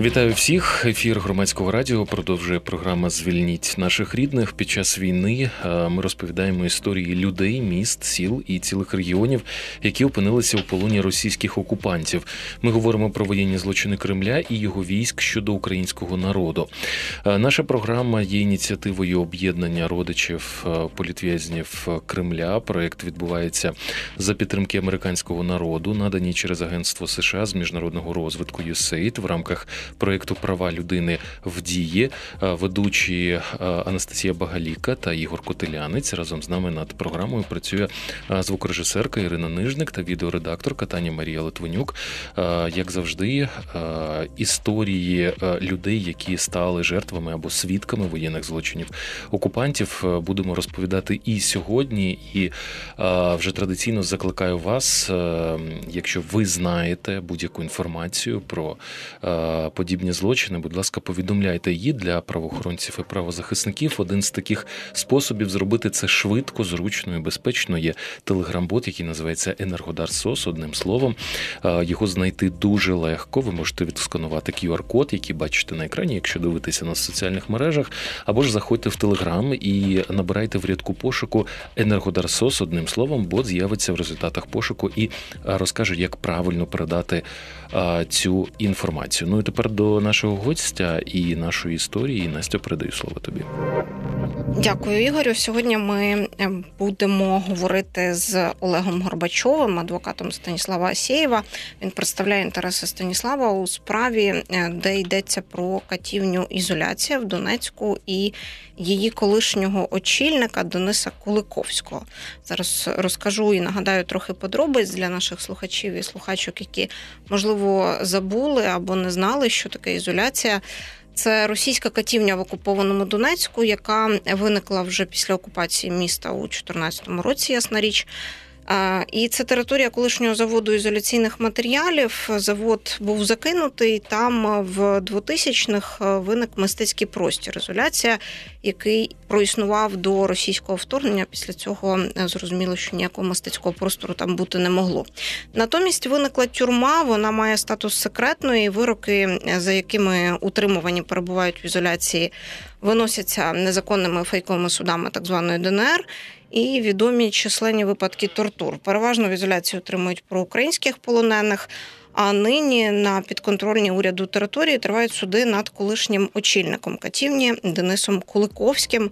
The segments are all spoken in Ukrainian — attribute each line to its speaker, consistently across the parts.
Speaker 1: Вітаю всіх. Ефір громадського радіо продовжує програма Звільніть наших рідних. Під час війни ми розповідаємо історії людей, міст, сіл і цілих регіонів, які опинилися у полоні російських окупантів. Ми говоримо про воєнні злочини Кремля і його військ щодо українського народу. Наша програма є ініціативою об'єднання родичів політв'язнів Кремля. Проект відбувається за підтримки американського народу, надані через агентство США з міжнародного розвитку USAID в рамках проєкту Права людини в дії, ведучі Анастасія Багаліка та Ігор Котелянець разом з нами над програмою працює звукорежисерка Ірина Нижник та відеоредакторка Таня Марія Литвинюк. Як завжди, історії людей, які стали жертвами або свідками воєнних злочинів окупантів, будемо розповідати і сьогодні. І вже традиційно закликаю вас, якщо ви знаєте будь-яку інформацію про подібні злочини, будь ласка, повідомляйте її для правоохоронців і правозахисників. Один з таких способів зробити це швидко, зручно і безпечно. Є телеграм-бот, який називається Енергодар Сос. Одним словом, його знайти дуже легко. Ви можете відсканувати QR-код, який бачите на екрані, якщо дивитися на соціальних мережах, або ж заходьте в Телеграм і набирайте в рядку пошуку Енергодар Сос. Одним словом, бот з'явиться в результатах пошуку і розкаже, як правильно передати цю інформацію. Ну і тепер до нашого гостя і нашої історії. Настя, передаю слово тобі.
Speaker 2: Дякую, Ігорю. Сьогодні ми е, будемо говорити з Олегом Горбачовим, адвокатом Станіслава Асєєва. Він представляє інтереси Станіслава у справі, е, де йдеться про катівню ізоляція в Донецьку і її колишнього очільника Дениса Куликовського. Зараз розкажу і нагадаю трохи подробиць для наших слухачів і слухачок, які можливо забули або не знали, що таке ізоляція. Це російська катівня в окупованому Донецьку, яка виникла вже після окупації міста у 2014 році, ясна річ. І це територія колишнього заводу ізоляційних матеріалів. Завод був закинутий. Там в 2000-х виник мистецький простір. Ізоляція, який проіснував до російського вторгнення. Після цього зрозуміло, що ніякого мистецького простору там бути не могло. Натомість виникла тюрма. Вона має статус секретної. Вироки, за якими утримувані перебувають в ізоляції, виносяться незаконними фейковими судами так званої ДНР і відомі численні випадки тортур. Переважно в ізоляції отримують проукраїнських полонених. А нині на підконтрольній уряду території тривають суди над колишнім очільником катівні Денисом Куликовським.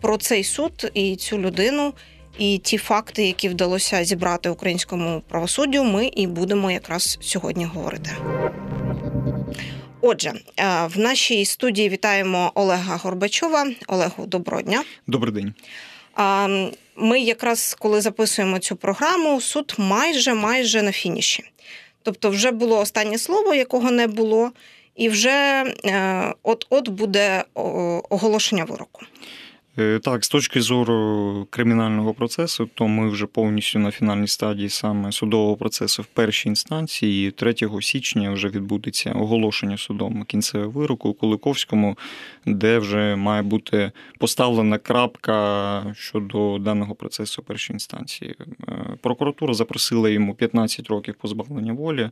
Speaker 2: Про цей суд і цю людину, і ті факти, які вдалося зібрати українському правосуддю, ми і будемо якраз сьогодні говорити. Отже, в нашій студії вітаємо Олега Горбачова. Олегу, доброго дня.
Speaker 3: Добрий день.
Speaker 2: Ми якраз коли записуємо цю програму, суд майже майже на фініші. Тобто, вже було останнє слово, якого не було, і вже е, от-от буде оголошення вироку.
Speaker 3: Е, так, з точки зору кримінального процесу, то ми вже повністю на фінальній стадії саме судового процесу в першій інстанції. 3 січня вже відбудеться оголошення судом кінцевого вироку у Куликовському, де вже має бути поставлена крапка щодо даного процесу першої інстанції. Е, прокуратура запросила йому 15 років позбавлення волі,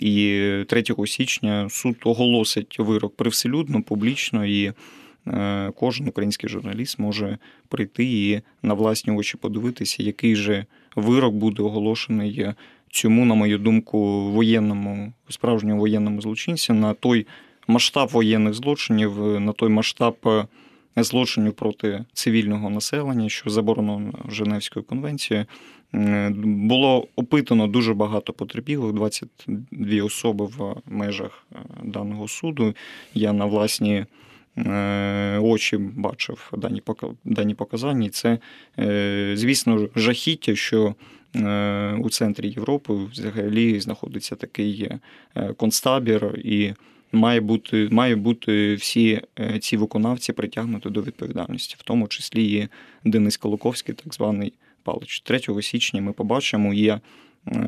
Speaker 3: і 3 січня суд оголосить вирок привселюдно, публічно і. Е, кожен український журналіст може прийти і на власні очі подивитися, який же вирок буде оголошений цьому, на мою думку, воєнному справжньому воєнному злочинцю на той масштаб воєнних злочинів, на той масштаб е, злочинів проти цивільного населення, що заборонено Женевською конвенцією. Е, було опитано дуже багато потерпілих, 22 особи в межах даного суду. Я на власні Е, очі бачив дані показання. І це, е, звісно, жахіття, що е, у центрі Європи взагалі знаходиться такий концтабір і. Має бути має бути всі ці виконавці притягнуті до відповідальності, в тому числі і Денис Колоковський, так званий Палич. 3 січня ми побачимо. Я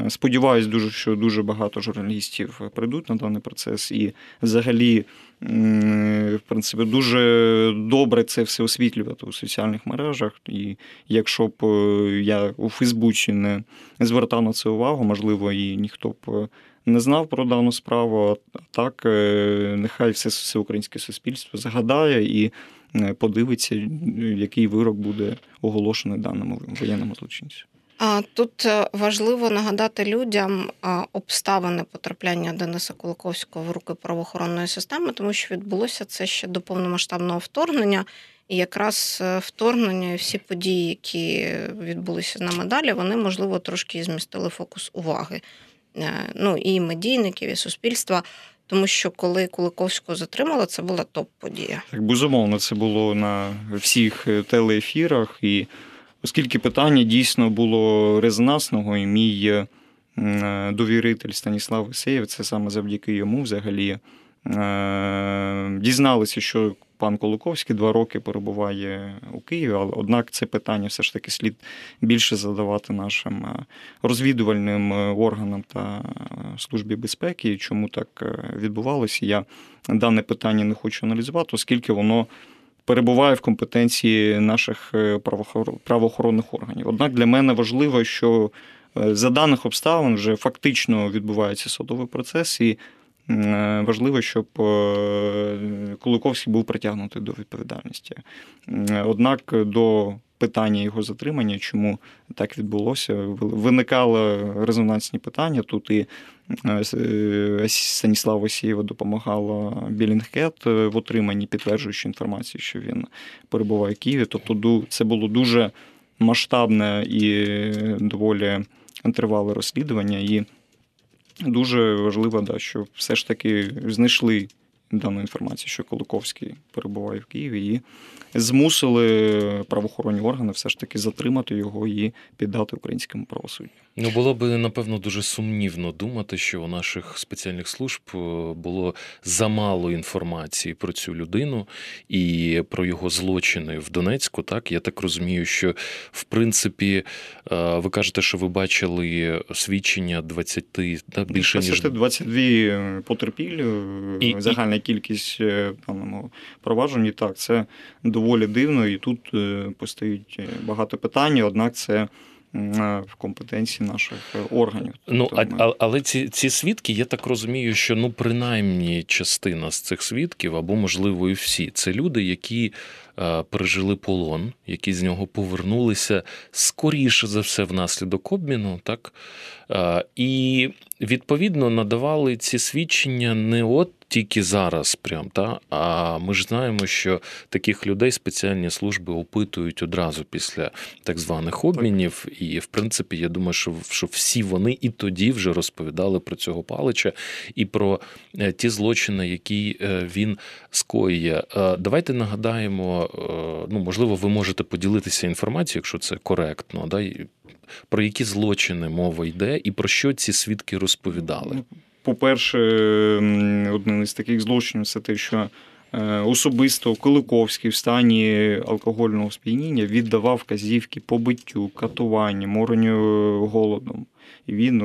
Speaker 3: Сподіваюсь, дуже що дуже багато журналістів прийдуть на даний процес, і взагалі, в принципі, дуже добре це все освітлювати у соціальних мережах. І якщо б я у Фейсбуці не звертав на це увагу, можливо, і ніхто б не знав про дану справу. А так, е, нехай все, все українське суспільство згадає і е, подивиться, який вирок буде оголошений даному воєнному злочинцю.
Speaker 2: Тут е, важливо нагадати людям обставини потрапляння Дениса Кулаковського в руки правоохоронної системи, тому що відбулося це ще до повномасштабного вторгнення. І якраз вторгнення і всі події, які відбулися на медалі, вони можливо трошки змістили фокус уваги. Е, ну і медійників, і суспільства. Тому що коли Куликовського затримали, це була топ-подія.
Speaker 3: Так, безумовно, це було на всіх е, телеефірах, і оскільки питання дійсно було резонансного, і мій е, довіритель Станіслав Висеєв, це саме завдяки йому взагалі дізналися, що пан Колоковський два роки перебуває у Києві, але однак це питання все ж таки слід більше задавати нашим е, розвідувальним е, органам та службі безпеки. Чому так е, відбувалося? Я дане питання не хочу аналізувати, оскільки воно. Перебуває в компетенції наших правоохоронних органів. Однак для мене важливо, що за даних обставин вже фактично відбувається судовий процес, і Е, важливо, щоб е, Куликовський був притягнутий до відповідальності. Однак до питання його затримання, чому так відбулося, виникали резонансні питання. Тут і е, Станіслава Осієва допомагала Білінгкет в отриманні, підтверджуючи інформацію, що він перебуває в Києві. Тобто, це було дуже масштабне і доволі тривале розслідування. і Дуже важливо, да, що все ж таки знайшли дану інформацію, що Колоковський перебуває в Києві, і змусили правоохоронні органи все ж таки затримати його і піддати українському правосуддю.
Speaker 1: Ну було б напевно дуже сумнівно думати, що у наших спеціальних служб е, було замало інформації про цю людину і про його злочини в Донецьку. Так я так розумію, що в принципі е, ви кажете, що ви бачили свідчення 20, так, більше ніж
Speaker 3: 22 потерпілі, і, загальна. Кількість е, даному провадженні. Так, це доволі дивно, і тут постають багато питань однак це в компетенції наших е, органів.
Speaker 1: Ну а, ми... але ці ці свідки, я так розумію, що ну принаймні частина з цих свідків, або можливо і всі, це люди, які е, пережили полон, які з нього повернулися скоріше за все внаслідок обміну, так е, і відповідно надавали ці свідчення не от тільки зараз, прям та а ми ж знаємо, що таких людей спеціальні служби опитують одразу після так званих обмінів. І в принципі, я думаю, що що всі вони і тоді вже розповідали про цього палича і про е, ті злочини, які е, він скоює. Е, давайте нагадаємо, ну можливо, ви можете поділитися інформацією, якщо це коректно, да про які злочини мова йде, і про що ці свідки розповідали.
Speaker 3: По-перше, один із таких злочинів це те, що е, особисто Куликовський в стані алкогольного сп'яніння віддавав казівки побиттю, катуванню, моренню голодом. Він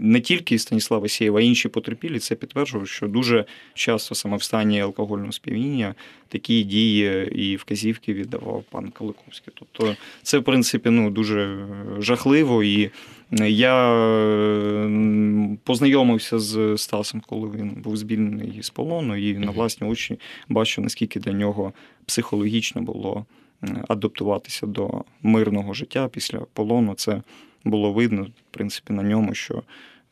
Speaker 3: не тільки Станіслава Сєєва, а інші потерпілі це підтверджував, що дуже часто саме в стані алкогольного сп'яніння такі дії і вказівки віддавав пан Каликовський. Тобто це, в принципі, ну дуже жахливо. І я познайомився з Стасом, коли він був звільнений з полону, і на власні очі бачу, наскільки для нього психологічно було адаптуватися до мирного життя після полону. Це було видно, в принципі, на ньому, що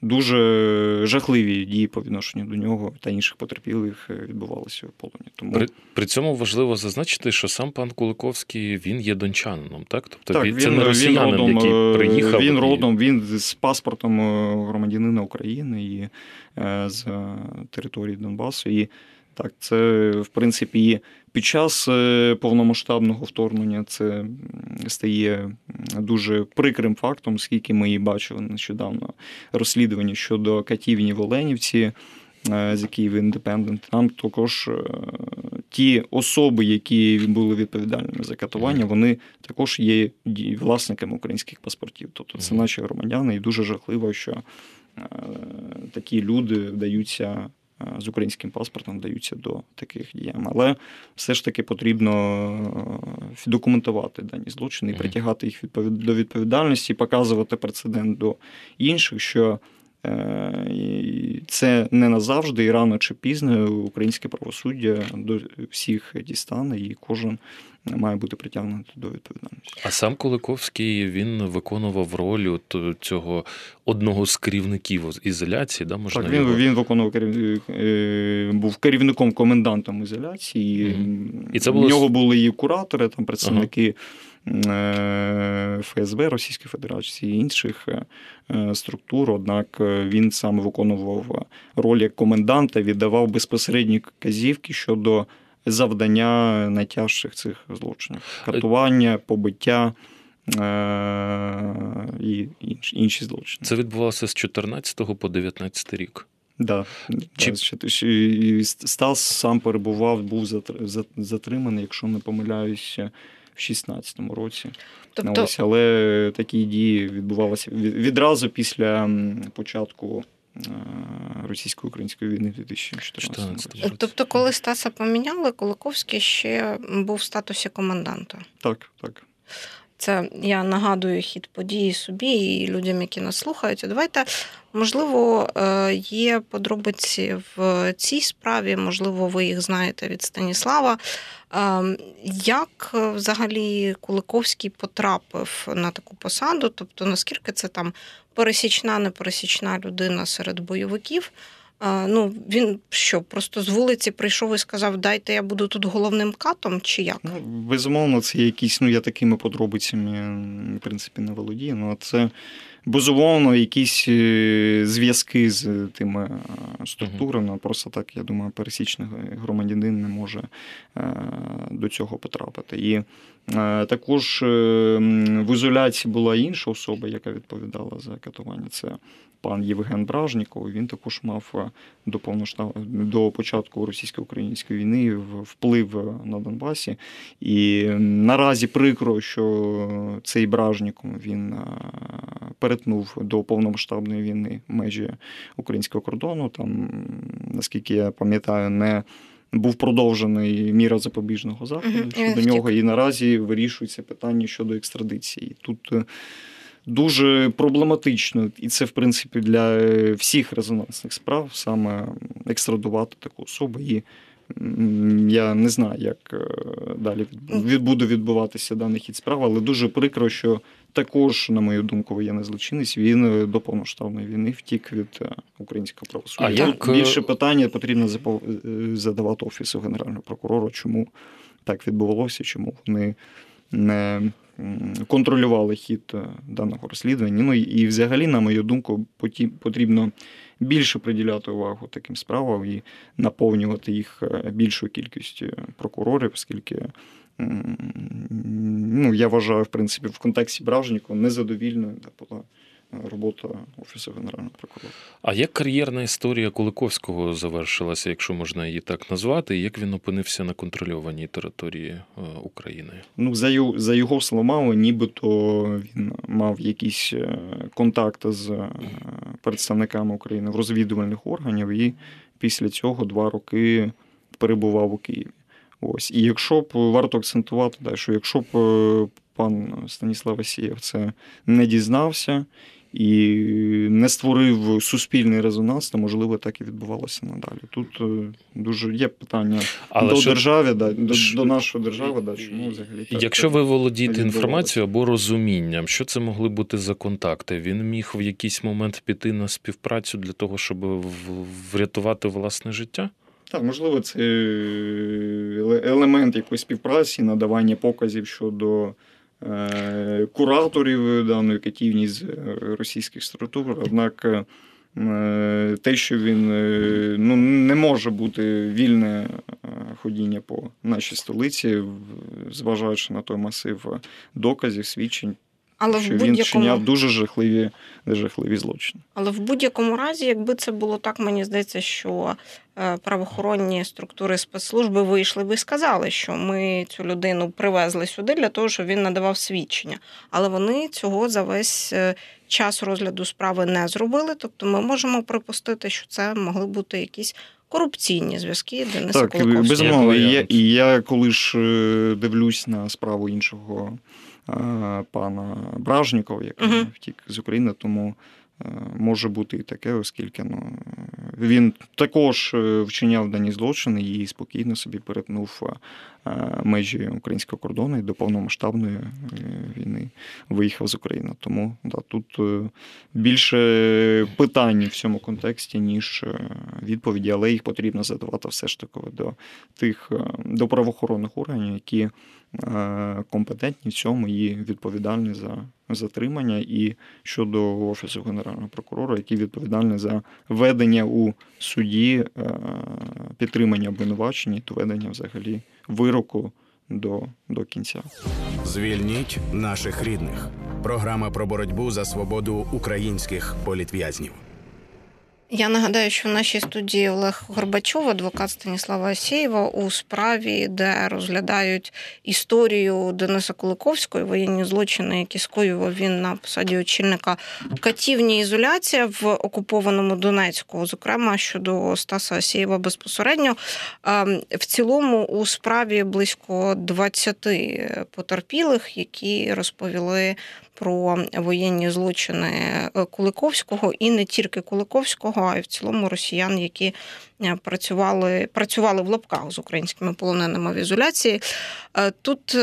Speaker 3: дуже жахливі дії по відношенню до нього та інших потерпілих е, відбувалися в полоні.
Speaker 1: Тому при, при цьому важливо зазначити, що сам пан Куликовський він є дончанином, так тобто
Speaker 3: так,
Speaker 1: він, це не росіянин,
Speaker 3: родом,
Speaker 1: який
Speaker 3: е,
Speaker 1: приїхав.
Speaker 3: Він родом, він з паспортом е, громадянина України і з території Донбасу. І так, це в принципі під час е, повномасштабного вторгнення це стає дуже прикрим фактом, оскільки ми її бачили нещодавно розслідування щодо катівні в Оленівці. Е, з Києва Індепендент, там також е, ті особи, які були відповідальними за катування, вони також є власниками українських паспортів. Тобто це наші громадяни, і дуже жахливо, що такі люди вдаються з українським паспортом вдаються до таких діям. Але все ж таки потрібно документувати дані злочини і притягати їх до відповідальності, показувати прецедент до інших, що е, це не назавжди, і рано чи пізно українське правосуддя до всіх дістане, і кожен має бути притягнути до відповідальності.
Speaker 1: А сам Куликовський він виконував роль цього одного з керівників ізоляції. Да, можна
Speaker 3: Так, Він
Speaker 1: його...
Speaker 3: він виконував е, був керівником комендантом ізоляції. Mm. І це було... В нього були і куратори, там представники. Ага. Е, ФСБ Російської Федерації і інших е, структур, однак він сам виконував роль як коменданта, віддавав безпосередні казівки щодо завдання найтяжчих цих злочинів: катування, побиття. Е, і інші злочини.
Speaker 1: Це відбувалося з 14 по 19 рік.
Speaker 3: Да, Чи... Стас сам перебував, був затриманий, якщо не помиляюся, в 16-му році. Тобто... Ось, але такі дії відбувалися відразу після початку російсько-української війни в 2014 році.
Speaker 2: Тобто, коли Стаса поміняли, Куликовський ще був в статусі коменданта.
Speaker 3: Так, так.
Speaker 2: Це я нагадую хід події собі і людям, які нас слухають. Давайте, можливо, е, є подробиці в цій справі, можливо, ви їх знаєте від Станіслава. Ем, як взагалі Куликовський потрапив на таку посаду? Тобто, наскільки це там пересічна, непересічна людина серед бойовиків? Ну, він що, просто з вулиці прийшов і сказав, дайте я буду тут головним катом, чи як?
Speaker 3: Ну, Безумовно, це якісь, ну я такими подробицями, в принципі, не володію. Ну, це безумовно якісь е, зв'язки з тими е, структурами. Uh-huh. Просто так, я думаю, пересічний громадянин не може е, до цього потрапити. І також в ізоляції була інша особа, яка відповідала за катування. Це пан Євген Бражніков. Він також мав до повноштаб... до початку російсько-української війни вплив на Донбасі. І наразі прикро, що цей Бражніков він перетнув до повномасштабної війни межі українського кордону. Там, наскільки я пам'ятаю, не був продовжений міра запобіжного заходу щодо нього, і наразі вирішується питання щодо екстрадиції. Тут е, дуже проблематично, і це, в принципі, для всіх резонансних справ саме екстрадувати таку особу. І я не знаю, як е, далі буде відбуватися даний хід справи, але дуже прикро, що також, на мою думку, воєнний злочинець він е, до повноштабної війни втік від е, українського правосуддя. А як... Більше питання потрібно задавати офісу генерального прокурора, чому так відбувалося, чому вони не контролювали хід даного розслідування. Ну і взагалі, на мою думку, потрібно більше приділяти увагу таким справам і наповнювати їх е, більшою кількістю прокурорів, оскільки ну, я вважаю, в принципі, в контексті Бражнікова незадовільною була робота Офісу Генерального прокурора.
Speaker 1: А як кар'єрна історія Куликовського завершилася, якщо можна її так назвати, і як він опинився на контрольованій території е, України?
Speaker 3: Ну, за його, за його словами, нібито він мав якісь е, контакти з е, представниками України в розвідувальних органів, і після цього два роки перебував у Києві. Ось. І якщо б варто акцентувати, що якщо б пан Станіслав Васієв це не дізнався і не створив суспільний резонанс, то можливо так і відбувалося надалі. Тут е, дуже є питання Але до що... держави, да, до, до нашої держави, да, чому взагалі
Speaker 1: так, якщо ви володієте інформацією або розумінням, що це могли бути за контакти, він міг в якийсь момент піти на співпрацю для того, щоб врятувати власне життя.
Speaker 3: Так, можливо, це елемент якоїсь співпраці, надавання показів щодо Е, кураторів даної катівні з е, російських структур. Однак е, те, що він ну, не може бути вільне ходіння по нашій столиці, зважаючи на той масив доказів, свідчень.
Speaker 2: Але
Speaker 3: що
Speaker 2: в будь-якому
Speaker 3: вчиняв дуже жахливі, жахливі злочини.
Speaker 2: Але в будь-якому разі, якби це було так, мені здається, що е, правоохоронні структури спецслужби вийшли би і сказали, що ми цю людину привезли сюди для того, щоб він надавав свідчення. Але вони цього за весь е, час розгляду справи не зробили. Тобто, ми можемо припустити, що це могли бути якісь корупційні зв'язки Дениса
Speaker 3: Так, безумовно. І я, я коли ж е, дивлюсь на справу іншого пана Бражнікова, який
Speaker 2: Мгм.
Speaker 3: втік з України, тому е, може бути і таке, оскільки ну, він також е, вчиняв дані злочини і спокійно собі перетнув е, межі українського кордону і до повномасштабної е, війни виїхав з України. Тому да, тут е, більше питань в цьому контексті, ніж е, відповіді, але їх потрібно задавати все ж таки до тих е, до правоохоронних органів, які е, компетентні в цьому і відповідальні за затримання, і щодо офісу генерального прокурора, які відповідальні за ведення у суді е, підтримання обвинувачення і доведення взагалі вироку до, до кінця.
Speaker 4: Звільніть наших рідних. Програма про боротьбу за свободу українських політв'язнів.
Speaker 2: Я нагадаю, що в нашій студії Олег Горбачов, адвокат Станіслава Асєєва, у справі, де розглядають історію Дениса Куликовського, воєнні злочини, які скоював він на посаді очільника катівні ізоляція в окупованому Донецьку, зокрема щодо Стаса Асєєва безпосередньо. В цілому у справі близько 20 потерпілих, які розповіли про воєнні злочини е, Куликовського і не тільки Куликовського, а й в цілому росіян, які е, працювали, працювали в лапках з українськими полоненими в ізоляції. Е, Тут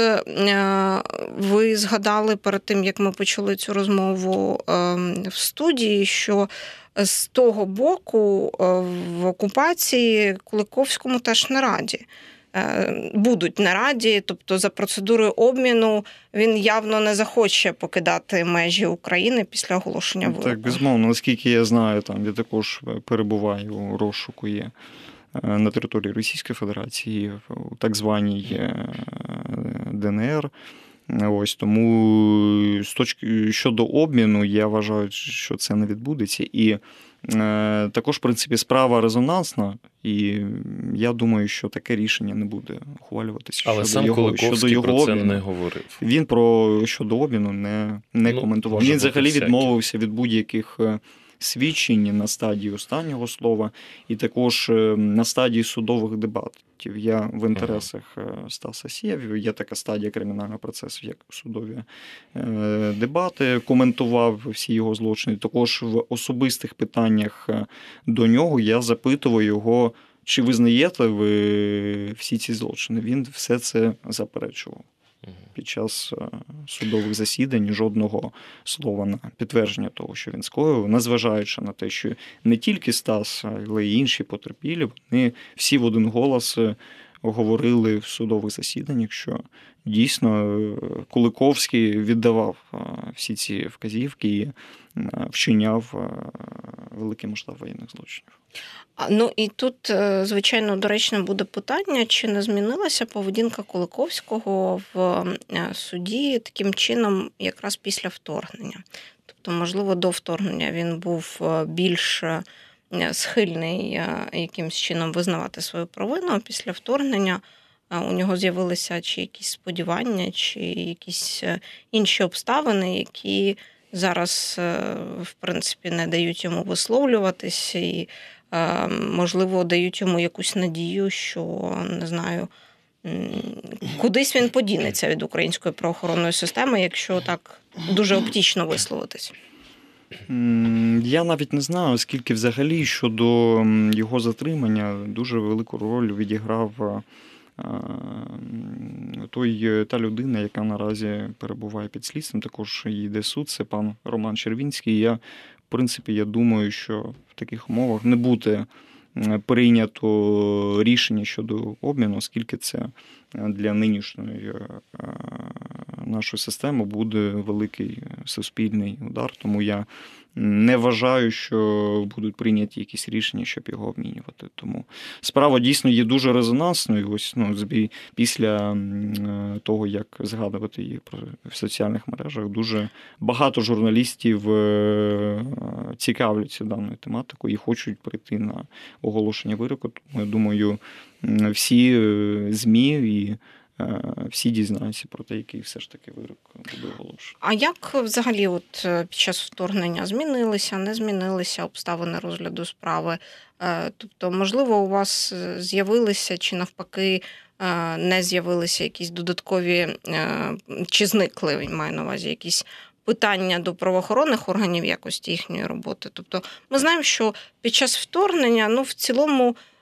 Speaker 2: ви згадали перед тим, як ми почали цю розмову е, в студії, що з того боку в окупації Куликовському теж не раді. Е, Будуть на раді, тобто за процедурою обміну він явно не захоче покидати межі України після оголошення вироку.
Speaker 3: Так, безумовно, наскільки я знаю, там я також перебуваю у розшуку є е, на території Російської Федерації, у так званій е, ДНР. Ось тому з точки щодо обміну, я вважаю, що це не відбудеться. І також, в принципі, справа резонансна, і я думаю, що таке рішення не буде ухвалюватися.
Speaker 1: Але
Speaker 3: щодо
Speaker 1: сам
Speaker 3: його,
Speaker 1: Куликовський
Speaker 3: щодо його
Speaker 1: про це
Speaker 3: обміну.
Speaker 1: не говорив.
Speaker 3: Він про щодо обміну не, не
Speaker 1: Ну,
Speaker 3: коментував. Він взагалі
Speaker 1: всякі.
Speaker 3: відмовився від будь-яких свідчень на стадії останнього слова, і також е, на стадії судових дебатів. Я в інтересах е, Стаса Сєвів, є така стадія кримінального процесу, як судові е, дебати, коментував всі його злочини. Також в особистих питаннях до нього я запитував його. Чи визнаєте ви всі ці злочини? Він все це заперечував під час е, судових засідань жодного слова на підтвердження того, що він скоїв, незважаючи на те, що не тільки Стас, але й інші потерпілі, вони всі в один голос е, говорили в судових засіданнях, що дійсно е, Куликовський віддавав е, всі ці вказівки і е, вчиняв великий масштаб воєнних злочинів.
Speaker 2: Ну і тут, звичайно, доречне буде питання, чи не змінилася поведінка Куликовського в суді таким чином, якраз після вторгнення. Тобто, можливо, до вторгнення він був більш схильний е, якимось чином визнавати свою провину. Після вторгнення е, у нього з'явилися чи якісь сподівання, чи якісь е, інші обставини, які зараз, в принципі, не дають йому висловлюватись і можливо, дають йому якусь надію, що не знаю, кудись він подінеться від української правоохоронної системи, якщо так дуже оптічно висловитись.
Speaker 3: Я навіть не знаю, оскільки взагалі щодо його затримання дуже велику роль відіграв е, той, е, та людина, яка наразі перебуває під слідством, також йде суд, це пан Роман Червінський. Я, в принципі, я думаю, що в таких умовах не буде прийнято рішення щодо обміну, оскільки це е, для нинішньої нашої системи буде великий е, суспільний удар. Тому я не вважаю, що будуть прийняті якісь рішення, щоб його обмінювати. Тому справа дійсно є дуже резонансною. Ось ну після е, того, як згадувати її в соціальних мережах, дуже багато журналістів е, цікавляться даною тематикою і хочуть прийти на оголошення вироку. Тому я думаю, всі ЗМІ і всі дізнаються про те, який все ж таки вирок буде оголошений.
Speaker 2: А як взагалі, от е, під час вторгнення змінилися, не змінилися обставини розгляду справи? Е, тобто, можливо, у вас з'явилися чи навпаки не з'явилися якісь додаткові чи зникли, маю на увазі якісь. Питання до правоохоронних органів якості їхньої роботи. Тобто, ми знаємо, що під час вторгнення, ну в цілому, Е,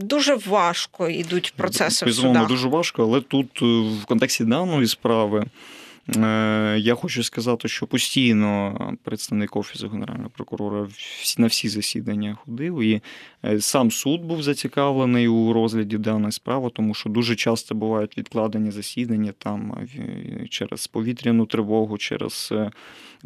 Speaker 2: дуже важко йдуть процеси.
Speaker 3: Безумовно,
Speaker 2: в судах.
Speaker 3: дуже важко, але тут е, в контексті даної справи. Е, я хочу сказати, що постійно представник офісу генерального прокурора на всі засідання ходив, і сам суд був зацікавлений у розгляді даної справи, тому що дуже часто бувають відкладені засідання там через повітряну тривогу, через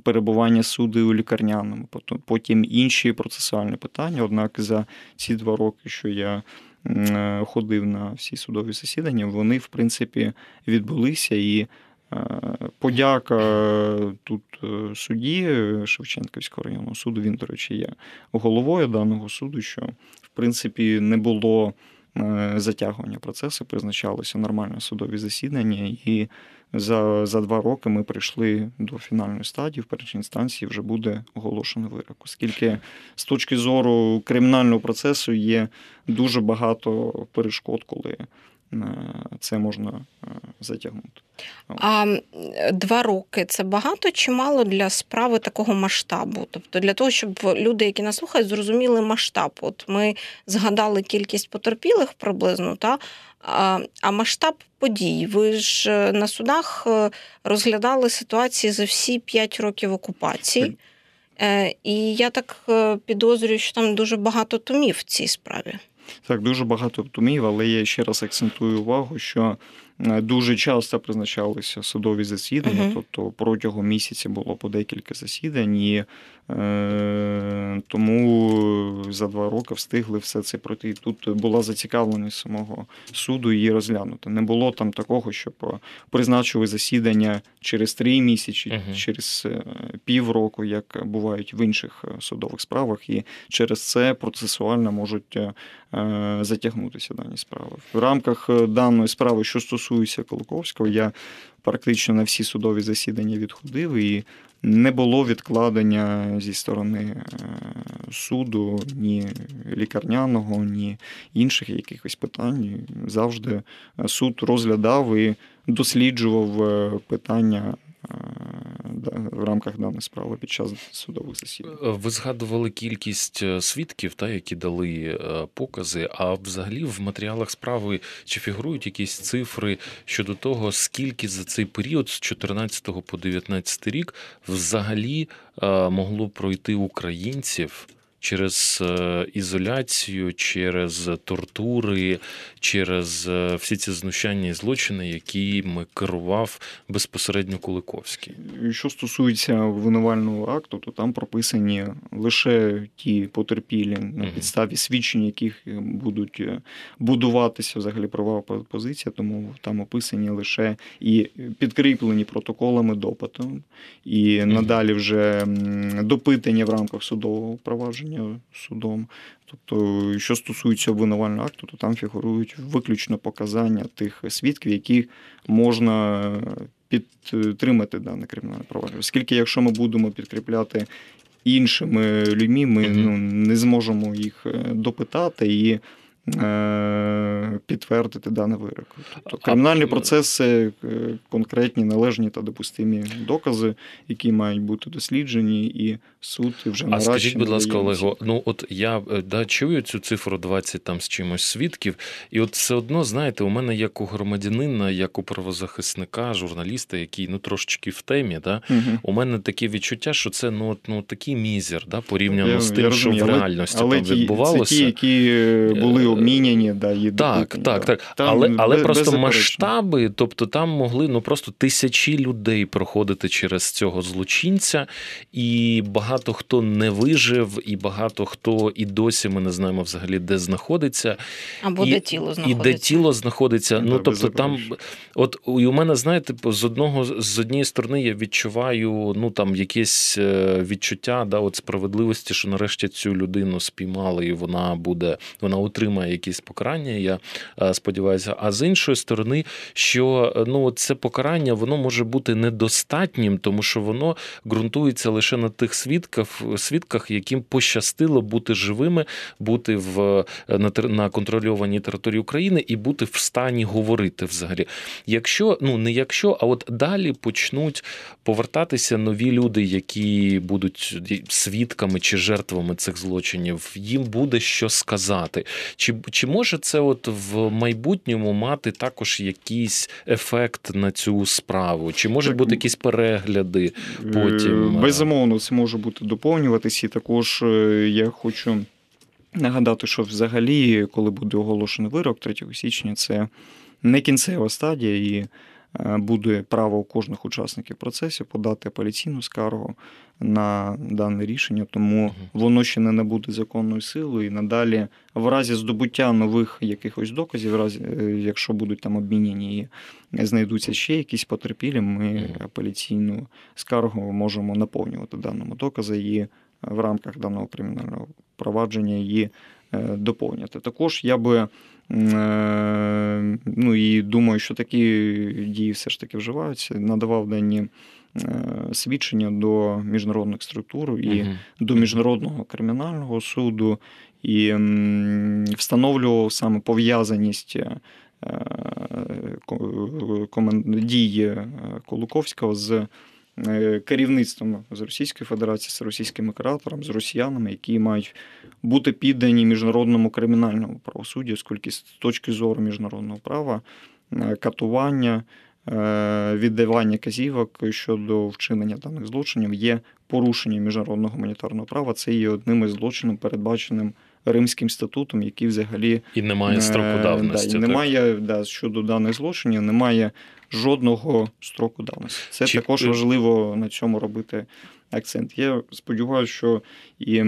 Speaker 3: перебування суду у лікарняному, потім інші процесуальні питання. Однак за ці два роки, що я е, ходив на всі судові засідання, вони в принципі відбулися і. Е, подяка тут е, судді Шевченківського районного суду. Він, до речі, є головою даного суду, що в принципі не було затягування процесу, призначалося нормальне судові засідання, і за за два роки ми прийшли до фінальної стадії, в першій інстанції вже буде оголошено вирок, оскільки з точки зору кримінального процесу є дуже багато перешкод, коли е, це можна е, затягнути.
Speaker 2: А два роки це багато чи мало для справи такого масштабу? Тобто для того, щоб люди, які нас слухають, зрозуміли масштаб. От ми згадали кількість потерпілих приблизно, та а масштаб подій. Ви ж е, на судах е, розглядали ситуації за всі п'ять років окупації. І я так підозрюю, що там дуже багато томів в цій справі.
Speaker 3: Так, дуже багато втумів, але я ще раз акцентую увагу, що дуже часто призначалися судові засідання, uh-huh. тобто протягом місяця було по декілька засідань, і Е, тому за два роки встигли все це пройти. Тут була зацікавленість самого суду її розглянути. Не було там такого, щоб призначили засідання через три місяці, uh через е, півроку, як бувають в інших е, судових справах, і через це процесуально можуть затягнутися дані справи. В рамках даної справи, що стосується Колоковського, я практично на всі судові засідання відходив і не було відкладення зі сторони е, суду ні лікарняного, ні інших якихось питань. Завжди суд розглядав і досліджував е, питання в рамках даної справи під час судових засідань. Е,
Speaker 1: ви згадували кількість е, свідків, та які дали е, покази. А взагалі в матеріалах справи чи фігурують якісь цифри щодо того, скільки за цей період з 14 по 19 рік взагалі могло пройти українців? Через е, ізоляцію, через тортури, через е, всі ці знущання і злочини, якими керував безпосередньо Куликовський.
Speaker 3: Що стосується винувального акту, то там прописані лише ті потерпілі на підставі свідчень, яких будуть е, будуватися взагалі правова позиція, тому там описані лише і підкріплені протоколами допиту, і надалі вже допитання в рамках судового провадження рішення судом. Тобто, що стосується обвинувального акту, то там фігурують виключно показання тих свідків, які можна підтримати дане кримінальне провадження. Оскільки, якщо ми будемо підкріпляти іншими людьми, ми ну, не зможемо їх е, допитати і підтвердити даний вирок. Тобто кримінальний процес це е, конкретні належні та допустимі докази, які мають бути досліджені, і суд вже
Speaker 1: А скажіть, будь ласка, Олего, ну от я е, да, чую цю цифру 20 там з чимось свідків, і от все одно, знаєте, у мене як у громадянина, як у правозахисника, журналіста, який ну трошечки в темі, да, угу. у мене таке відчуття, що це ну, ну такий мізер, да, порівняно я, з тим, що в реальності
Speaker 3: але
Speaker 1: там відбувалося.
Speaker 3: Це ті, які були обміняні, да, є
Speaker 1: так, так, так.
Speaker 3: Там
Speaker 1: але але
Speaker 3: без-
Speaker 1: просто масштаби, тобто там могли ну просто тисячі людей проходити через цього злочинця, і багато хто не вижив, і багато хто і досі ми не знаємо взагалі, де знаходиться.
Speaker 2: Або
Speaker 1: і,
Speaker 2: де тіло знаходиться.
Speaker 1: І де тіло знаходиться.
Speaker 3: Да,
Speaker 1: ну тобто там, от і у мене, знаєте, з одного з однієї сторони я відчуваю ну там якесь е, відчуття да, от справедливості, що нарешті цю людину спіймали, і вона буде, вона отримає якісь покарання. Я е, сподіваюся. А з іншої сторони, що е, ну це покарання воно може бути недостатнім, тому що воно ґрунтується лише на тих свідках, свідках, яким пощастило бути живими, бути в е, на, на контрольованій території України і бути в стані говорити взагалі. Якщо ну не якщо, а от далі почнуть повертатися нові люди, які будуть свідками чи жертвами цих злочинів, їм буде що сказати. Чи, чи може це от в майбутньому мати також якийсь ефект на цю справу? Чи можуть
Speaker 3: Так,
Speaker 1: бути якісь перегляди? Потім,
Speaker 3: Е,
Speaker 1: е,
Speaker 3: Безумовно, це може бути доповнюватись. І також е, я хочу нагадати, що взагалі, коли буде оголошений вирок 3 січня, це не кінцева стадія, і е, буде право у кожних учасників процесу подати апеляційну скаргу на дане рішення, тому воно ще не набуде законною силою. І надалі, в разі здобуття нових якихось доказів, в разі, е, якщо будуть там обміняні і знайдуться ще якісь потерпілі, ми апеляційну скаргу можемо наповнювати даному докази і в рамках даного кримінального провадження її е, доповнювати. Також я би е, ну і думаю, що такі дії все ж таки вживаються. Надавав дані е, свідчення до міжнародних структур і
Speaker 1: Мгм.
Speaker 3: до міжнародного кримінального суду і встановлював саме пов'язаність е, дії е, Колуковського з е, керівництвом з Російської Федерації, з російським оператором, з росіянами, які мають бути піддані міжнародному кримінальному правосуддю, оскільки з точки зору міжнародного права е, катування. Е, Віддавання казівок щодо вчинення даних злочинів є порушенням міжнародного гуманітарного права. Це є одним із злочинів, передбаченим Римським статутом, який взагалі
Speaker 1: І немає строку
Speaker 3: Е,
Speaker 1: давності.
Speaker 3: Да, і
Speaker 1: так?
Speaker 3: немає да, щодо даних злочинів, немає жодного строку давності. Це
Speaker 1: Чи-
Speaker 3: також важливо на цьому робити акцент. Я сподіваюся, що і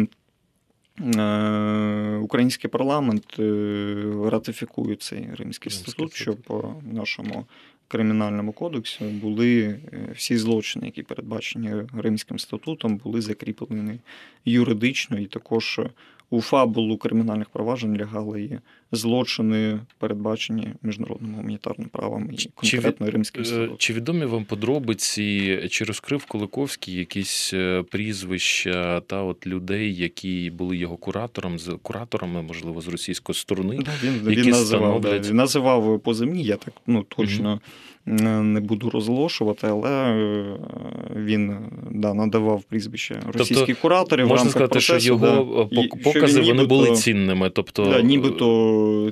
Speaker 3: е, український парламент е, ратифікує цей римський статут, щоб по нашому кримінальному кодексі були е, всі злочини, які передбачені Римським статутом, були закріплені юридично, і також у фабулу кримінальних проваджень лягали і злочини, передбачені міжнародним гуманітарним правом і
Speaker 1: Чи-
Speaker 3: конкретно Римським
Speaker 1: Е,
Speaker 3: статутом.
Speaker 1: Чи відомі вам подробиці, чи розкрив Куликовський якісь е, прізвища та от людей, які були його куратором, з кураторами, можливо, з російської сторони?
Speaker 3: Да, він,
Speaker 1: які
Speaker 3: він називав, да,
Speaker 1: становлять-
Speaker 3: він називав поземні, я так ну, точно е, не буду розголошувати, але е, він да, надавав прізвища російських кураторів. в
Speaker 1: Можна сказати, що його
Speaker 3: да,
Speaker 1: е,
Speaker 3: і
Speaker 1: пок-
Speaker 3: що
Speaker 1: покази
Speaker 3: він
Speaker 1: вони були цінними. Тобто,
Speaker 3: Да, нібито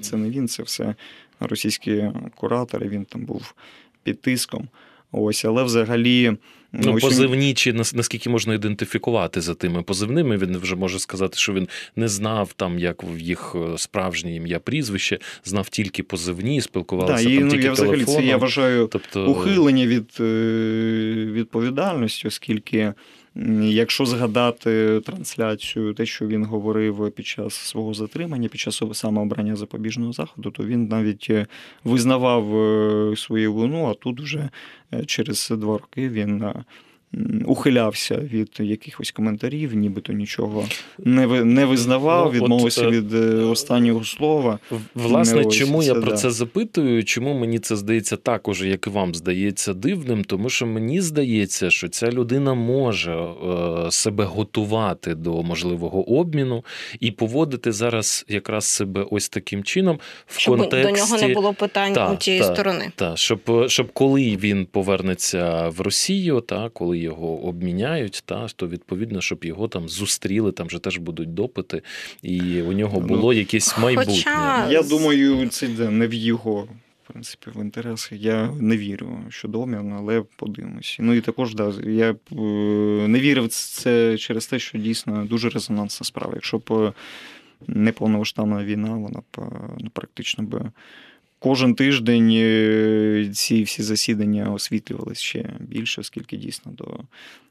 Speaker 3: це не він, це все російські куратори, він там був під тиском. Ось, але взагалі.
Speaker 1: Ну,
Speaker 3: ось
Speaker 1: позивні, чи нас- наскільки можна ідентифікувати за тими позивними, він вже може сказати, що він не знав там, як в їх е, справжнє ім'я прізвище, знав тільки позивні, спілкувалися
Speaker 3: Да, і,
Speaker 1: там
Speaker 3: ну,
Speaker 1: тільки
Speaker 3: я взагалі
Speaker 1: телефоном.
Speaker 3: це я вважаю
Speaker 1: Тобто,
Speaker 3: ухилення від е, відповідальності, оскільки якщо згадати трансляцію, те, що він говорив під час свого затримання, під час самообрання запобіжного заходу, то він навіть е, визнавав е, свою вину, а тут вже е, через два роки він. Е, Ухилявся від якихось коментарів, нібито нічого не ви- не визнавав,
Speaker 1: Ну,
Speaker 3: відмовився
Speaker 1: е,
Speaker 3: від е, останнього слова.
Speaker 1: Власне,
Speaker 3: ось
Speaker 1: чому я
Speaker 3: це,
Speaker 1: про
Speaker 3: да.
Speaker 1: це запитую? Чому мені це здається також, як і вам здається дивним? Тому що мені здається, що ця людина може е, себе готувати до можливого обміну і поводити зараз якраз себе ось таким чином в
Speaker 2: Щоб
Speaker 1: контексті
Speaker 2: до нього не було питань
Speaker 1: Та,
Speaker 2: у тієї
Speaker 1: та.
Speaker 2: сторони.
Speaker 1: та, щоб, щоб коли він повернеться в Росію, та коли його обміняють, та то відповідно, щоб його там зустріли, там же теж будуть допити, і у нього
Speaker 3: Ну,
Speaker 1: було якесь майбутнє.
Speaker 2: хоча-
Speaker 3: Я думаю, це не в його. В принципі, в інтересах я не вірю щодо обміну, але подивимось. Ну і також да, я б е, не вірив в це через те, що дійсно дуже резонансна справа. Якщо б неповномасштабна війна, вона б ну, практично би кожен тиждень е, ці всі засідання освітлювалися ще більше, оскільки дійсно до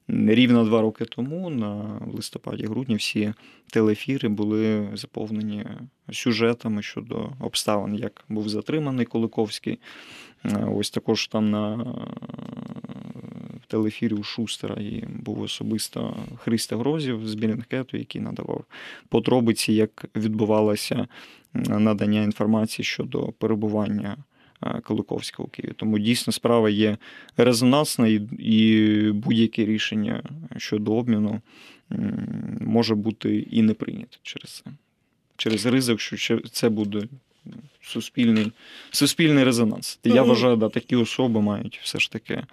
Speaker 3: рівно два роки тому, на листопаді-грудні, всі телефіри були заповнені сюжетами щодо обставин, як був затриманий Куликовський. Е, ось також там на телефірі у Шустера і був особисто Христа Грозів з Білінгкету, який надавав подробиці, як відбувалося надання інформації щодо перебування Куликовського у Києві. Тому дійсно справа є резонансна і будь-яке рішення щодо обміну може бути і не прийнято через це. Через ризик, що це буде суспільний суспільний резонанс. Я вважаю, да, такі особи мають все ж таки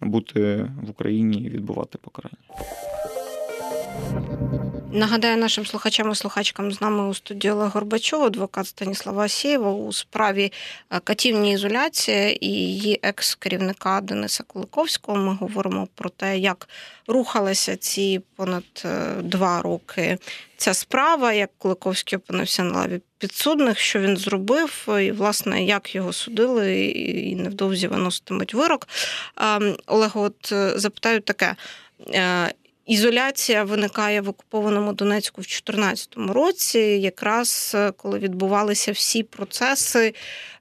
Speaker 3: бути в Україні і відбувати покарання.
Speaker 2: Нагадаю нашим слухачам і слухачкам з нами у студії Олег Горбачов, адвокат Станіслава Асєєва у справі е, катівні ізоляції і її екс-керівника Дениса Куликовського. Ми говоримо про те, як рухалися ці понад е, два роки ця справа, як Куликовський опинився на лаві підсудних, що він зробив, і власне як його судили, і невдовзі виноситимуть вирок. Ем, Олег, от е, запитаю таке. Ізоляція виникає в окупованому Донецьку в 2014 році, якраз е, коли відбувалися всі процеси,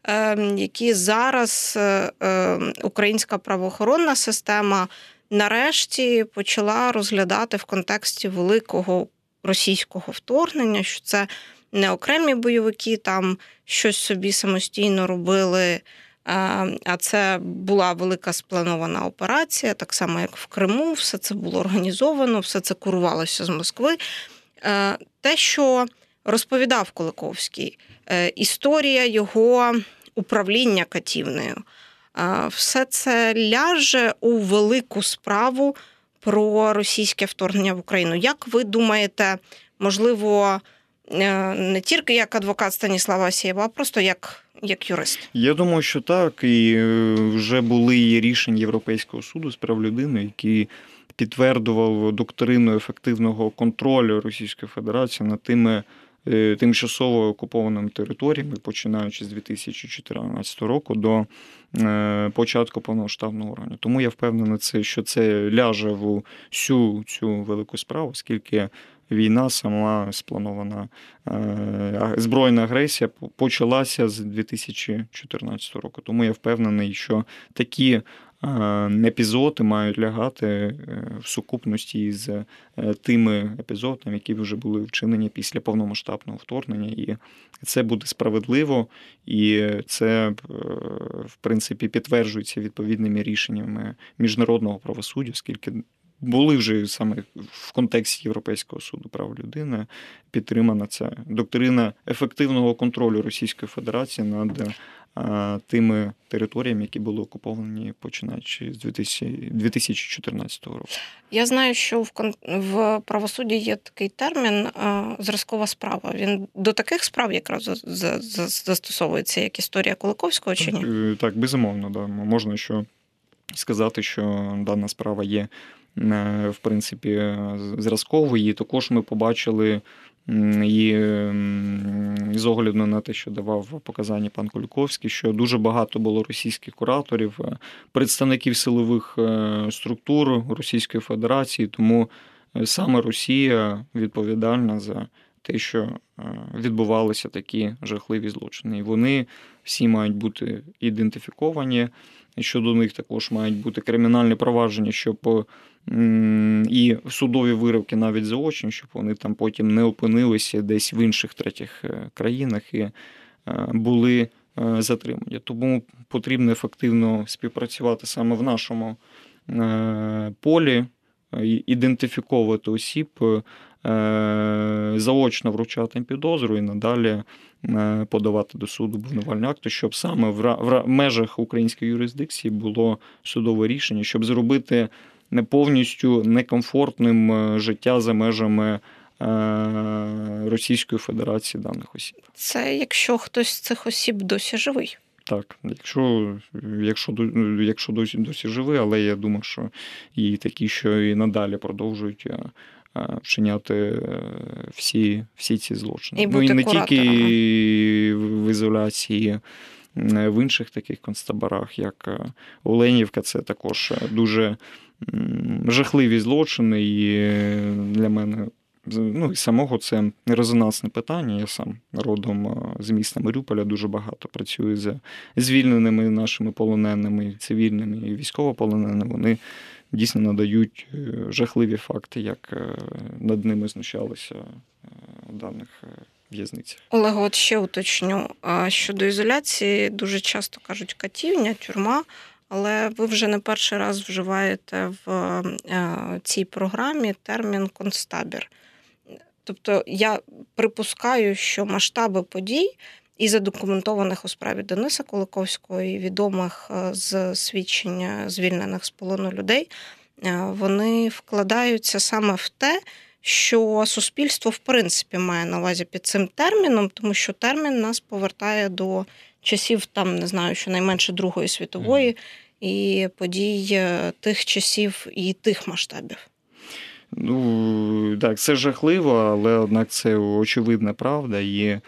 Speaker 2: ем, які зараз е, ем, українська правоохоронна система нарешті почала розглядати в контексті великого російського вторгнення, що це не окремі бойовики там щось собі самостійно робили. А це була велика спланована операція, так само як в Криму, все це було організовано, все це курувалося з Москви. Те, що розповідав Куликовський, е, історія його управління катівнею, все це ляже у велику справу про російське вторгнення в Україну. Як ви думаєте, можливо, е, не тільки як адвокат Станіслава Асєєва, а просто як як юрист?
Speaker 3: Я думаю, що так. І е, вже були рішення Європейського суду з прав людини, які підтвердував доктрину ефективного контролю Російської Федерації над тими. Е, тимчасово окупованими територіями, починаючи з 2014 року до е, початку повномасштабного урану. Тому я впевнений, що це ляже в всю цю велику справу, оскільки війна сама спланована е, збройна агресія почалася з 2014 року. Тому я впевнений, що такі епізоди мають лягати е, в сукупності з е, тими епізодами, які вже були вчинені після повномасштабного вторгнення, і це буде справедливо, і це в принципі підтверджується відповідними рішеннями міжнародного правосуддя, оскільки були вже саме в контексті Європейського суду прав людини підтримана ця доктрина ефективного контролю Російської Федерації над тими територіями, які були окуповані починаючи з 2014 року.
Speaker 2: Я знаю, що в в правосудді є такий термін зразкова справа. Він до таких справ якраз застосовується, як історія Куликовського чи ні?
Speaker 3: Е, так, безумовно, да. можна що сказати, що дана справа є Е, в принципі, зразкової. І також ми побачили і з огляду на те, що давав показання пан Куліковський, що дуже багато було російських кураторів, е, представників силових е, структур Російської Федерації, тому саме Росія відповідальна за те, що відбувалися такі жахливі злочини. І вони всі мають бути ідентифіковані. Щодо них також мають бути кримінальні провадження, щоб і судові вироки навіть заочні, щоб вони там потім не опинилися десь в інших третіх е, країнах і е, були е, затримані. Тому потрібно ефективно співпрацювати саме в нашому полі, ідентифіковувати осіб, заочно вручати підозру і надалі подавати до суду обвинувальні акти, щоб саме в межах української юрисдикції було судове рішення, щоб зробити не повністю некомфортним е, життя за межами е, Російської Федерації даних осіб.
Speaker 2: Це якщо хтось з цих осіб досі живий.
Speaker 3: Так, якщо якщо, якщо досі досі живий, але я думаю, що і такі, що і надалі продовжують е, вчиняти всі всі ці злочини.
Speaker 2: І
Speaker 3: ну і не тільки в ізоляції. В інших таких концтаборах, як Оленівка, це також дуже жахливі злочини, і для мене ну, і самого це резонансне питання. Я сам родом з міста Маріуполя дуже багато працюю з звільненими нашими полоненими, цивільними і військовополоненими. Вони дійсно надають е, жахливі факти, як е, над ними знущалися е, даних. В'язницях.
Speaker 2: Олего, от ще уточню щодо ізоляції, дуже часто кажуть катівня, тюрма, але ви вже не перший раз вживаєте в цій програмі термін концтабір. Тобто я припускаю, що масштаби подій і задокументованих у справі Дениса Куликовського, і відомих е, з свідчення звільнених з полону людей, е, вони вкладаються саме в те, що суспільство в принципі має на увазі під цим терміном, тому що термін нас повертає до часів там, не знаю, щонайменше Другої світової і подій е, тих часів і тих масштабів.
Speaker 3: Ну так, це жахливо, але однак це очевидна правда. І,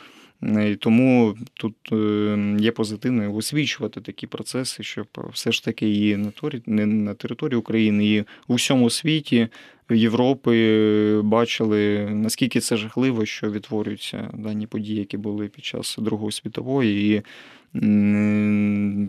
Speaker 3: і тому тут е, є позитивно освічувати такі процеси, щоб все ж таки і на не на території України, і у всьому світі Європи бачили, наскільки це жахливо, що відтворюються дані події, які були під час Другої світової, і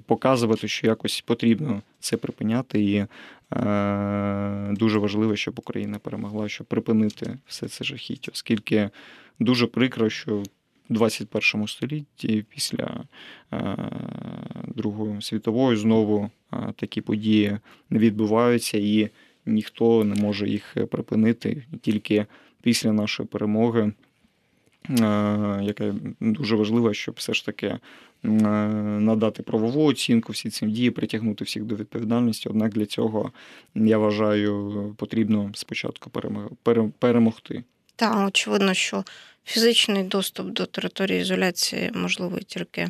Speaker 3: показувати, що якось потрібно це припиняти. І Е, дуже важливо, щоб Україна перемогла, щоб припинити все це жахіття, оскільки дуже прикро, що 21 столітті після е, Другої світової знову е, такі події відбуваються, і ніхто не може їх припинити тільки після нашої перемоги. Яка дуже важлива, щоб все ж таки Е, надати правову оцінку всі ці дії, притягнути всіх до відповідальності. Однак для цього я вважаю, потрібно спочатку перемогти.
Speaker 2: Так, очевидно, що фізичний доступ до території ізоляції можливий тільки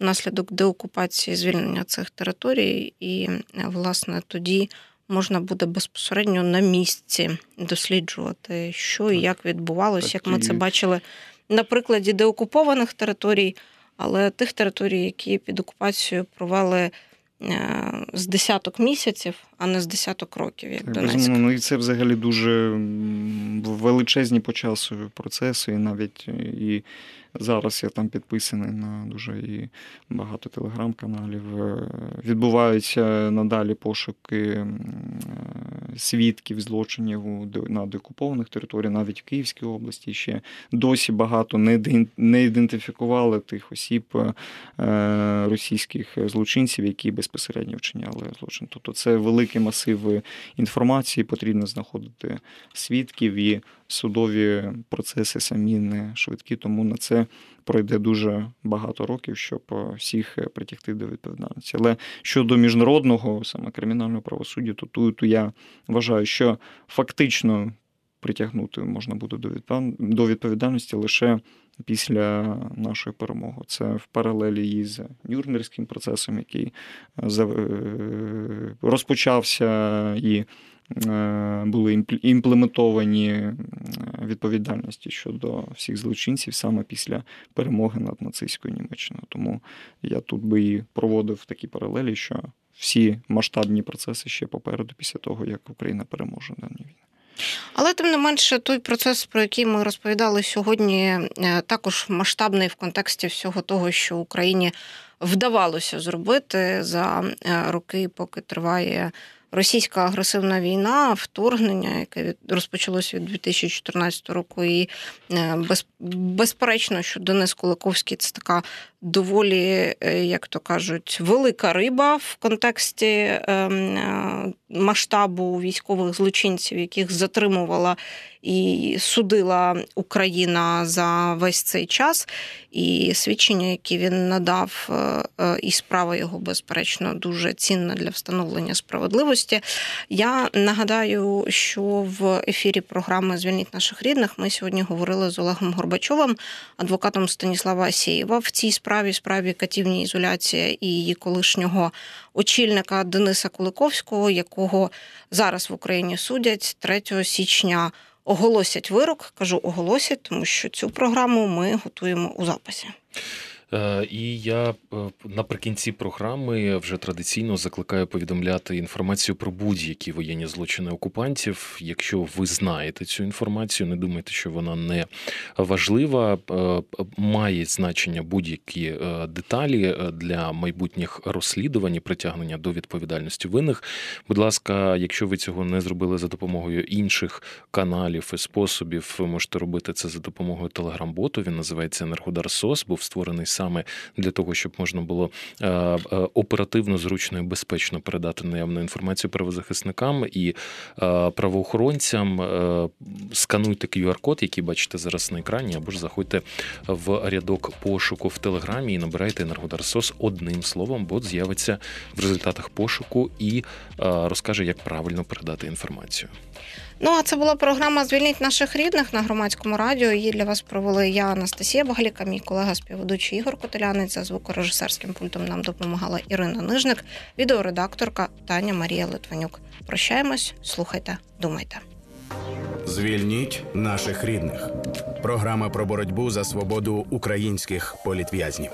Speaker 2: внаслідок деокупації звільнення цих територій, і власне тоді. Можна буде безпосередньо на місці досліджувати, що і як відбувалося, як ми це бачили на прикладі деокупованих територій але тих територій, які під окупацією провели е, з десяток місяців, а не з десяток років, як Донецьк.
Speaker 3: Ну і це взагалі дуже величезні по часу процеси, і навіть і Зараз я там підписаний на дуже і багато телеграм-каналів. Е, відбуваються надалі пошуки е, свідків злочинів на деокупованих територіях, навіть в Київській області. Ще досі багато не ідентифікували тих осіб е, російських злочинців, які безпосередньо вчиняли злочин. Тобто це великий масив інформації, потрібно знаходити свідків і судові процеси самі не швидкі, тому на це пройде дуже багато років, щоб е, всіх е, притягти до відповідальності. Але щодо міжнародного саме кримінального правосуддя, то тут я вважаю, що фактично притягнути можна буде до відповідальності лише після нашої перемоги. Це в паралелі із Нюрнберзьким процесом, який е, розпочався і були імплементовані відповідальності щодо всіх злочинців саме після перемоги над нацистською Німеччиною. Тому я тут би і проводив такі паралелі, що всі масштабні процеси ще попереду, після того як Україна переможе дані війни.
Speaker 2: Але тим не менше, той процес, про який ми розповідали сьогодні, е, також масштабний в контексті всього того, що Україні вдавалося зробити за е, роки, поки триває російська агресивна війна, вторгнення, яке розпочалося від 2014 року, і е, без, безперечно, що Денис Куликовський це така доволі, е, як то кажуть, велика риба в контексті ем, е, масштабу військових злочинців, яких затримувала і судила Україна за весь цей час. І свідчення, які він надав, і справа його, безперечно, дуже цінна для встановлення справедливості. Я нагадаю, що в ефірі програми Звільніть наших рідних ми сьогодні говорили з Олегом Горбачовим, адвокатом Станіслава Асєєва. В цій справі справі катівні ізоляція і її колишнього очільника Дениса Куликовського, якого зараз в Україні судять 3 січня оголосять вирок. Кажу оголосять, тому що цю програму ми готуємо у записі.
Speaker 1: Е, І я е, наприкінці програми вже традиційно закликаю повідомляти інформацію про будь-які воєнні злочини окупантів. Якщо ви знаєте цю інформацію, не думайте, що вона не важлива. Е, Має значення будь-які деталі для майбутніх розслідувань і притягнення до відповідальності винних. Будь ласка, якщо ви цього не зробили за допомогою інших каналів і способів, ви можете робити це за допомогою телеграм-боту. Він називається Енергодар СОС, був створений саме для того, щоб можна було е, е, оперативно, зручно і безпечно передати наявну інформацію правозахисникам і е, правоохоронцям. Скануйте QR-код, який бачите зараз на екрані, або ж заходьте в рядок пошуку в телеграмі і набирайте Енергодар СОС одним словом, бот з'явиться в результатах пошуку і розкаже, як правильно передати інформацію.
Speaker 2: Ну а це була програма Звільніть наших рідних на громадському радіо. Її для вас провели я, Анастасія Багаліка, мій колега співведучий Ігор Котелянець. За звукорежисерським пультом нам допомагала Ірина Нижник, відеоредакторка Таня Марія Литванюк. Прощаємось, слухайте, думайте.
Speaker 4: Звільніть наших рідних. Програма про боротьбу за свободу українських політв'язнів.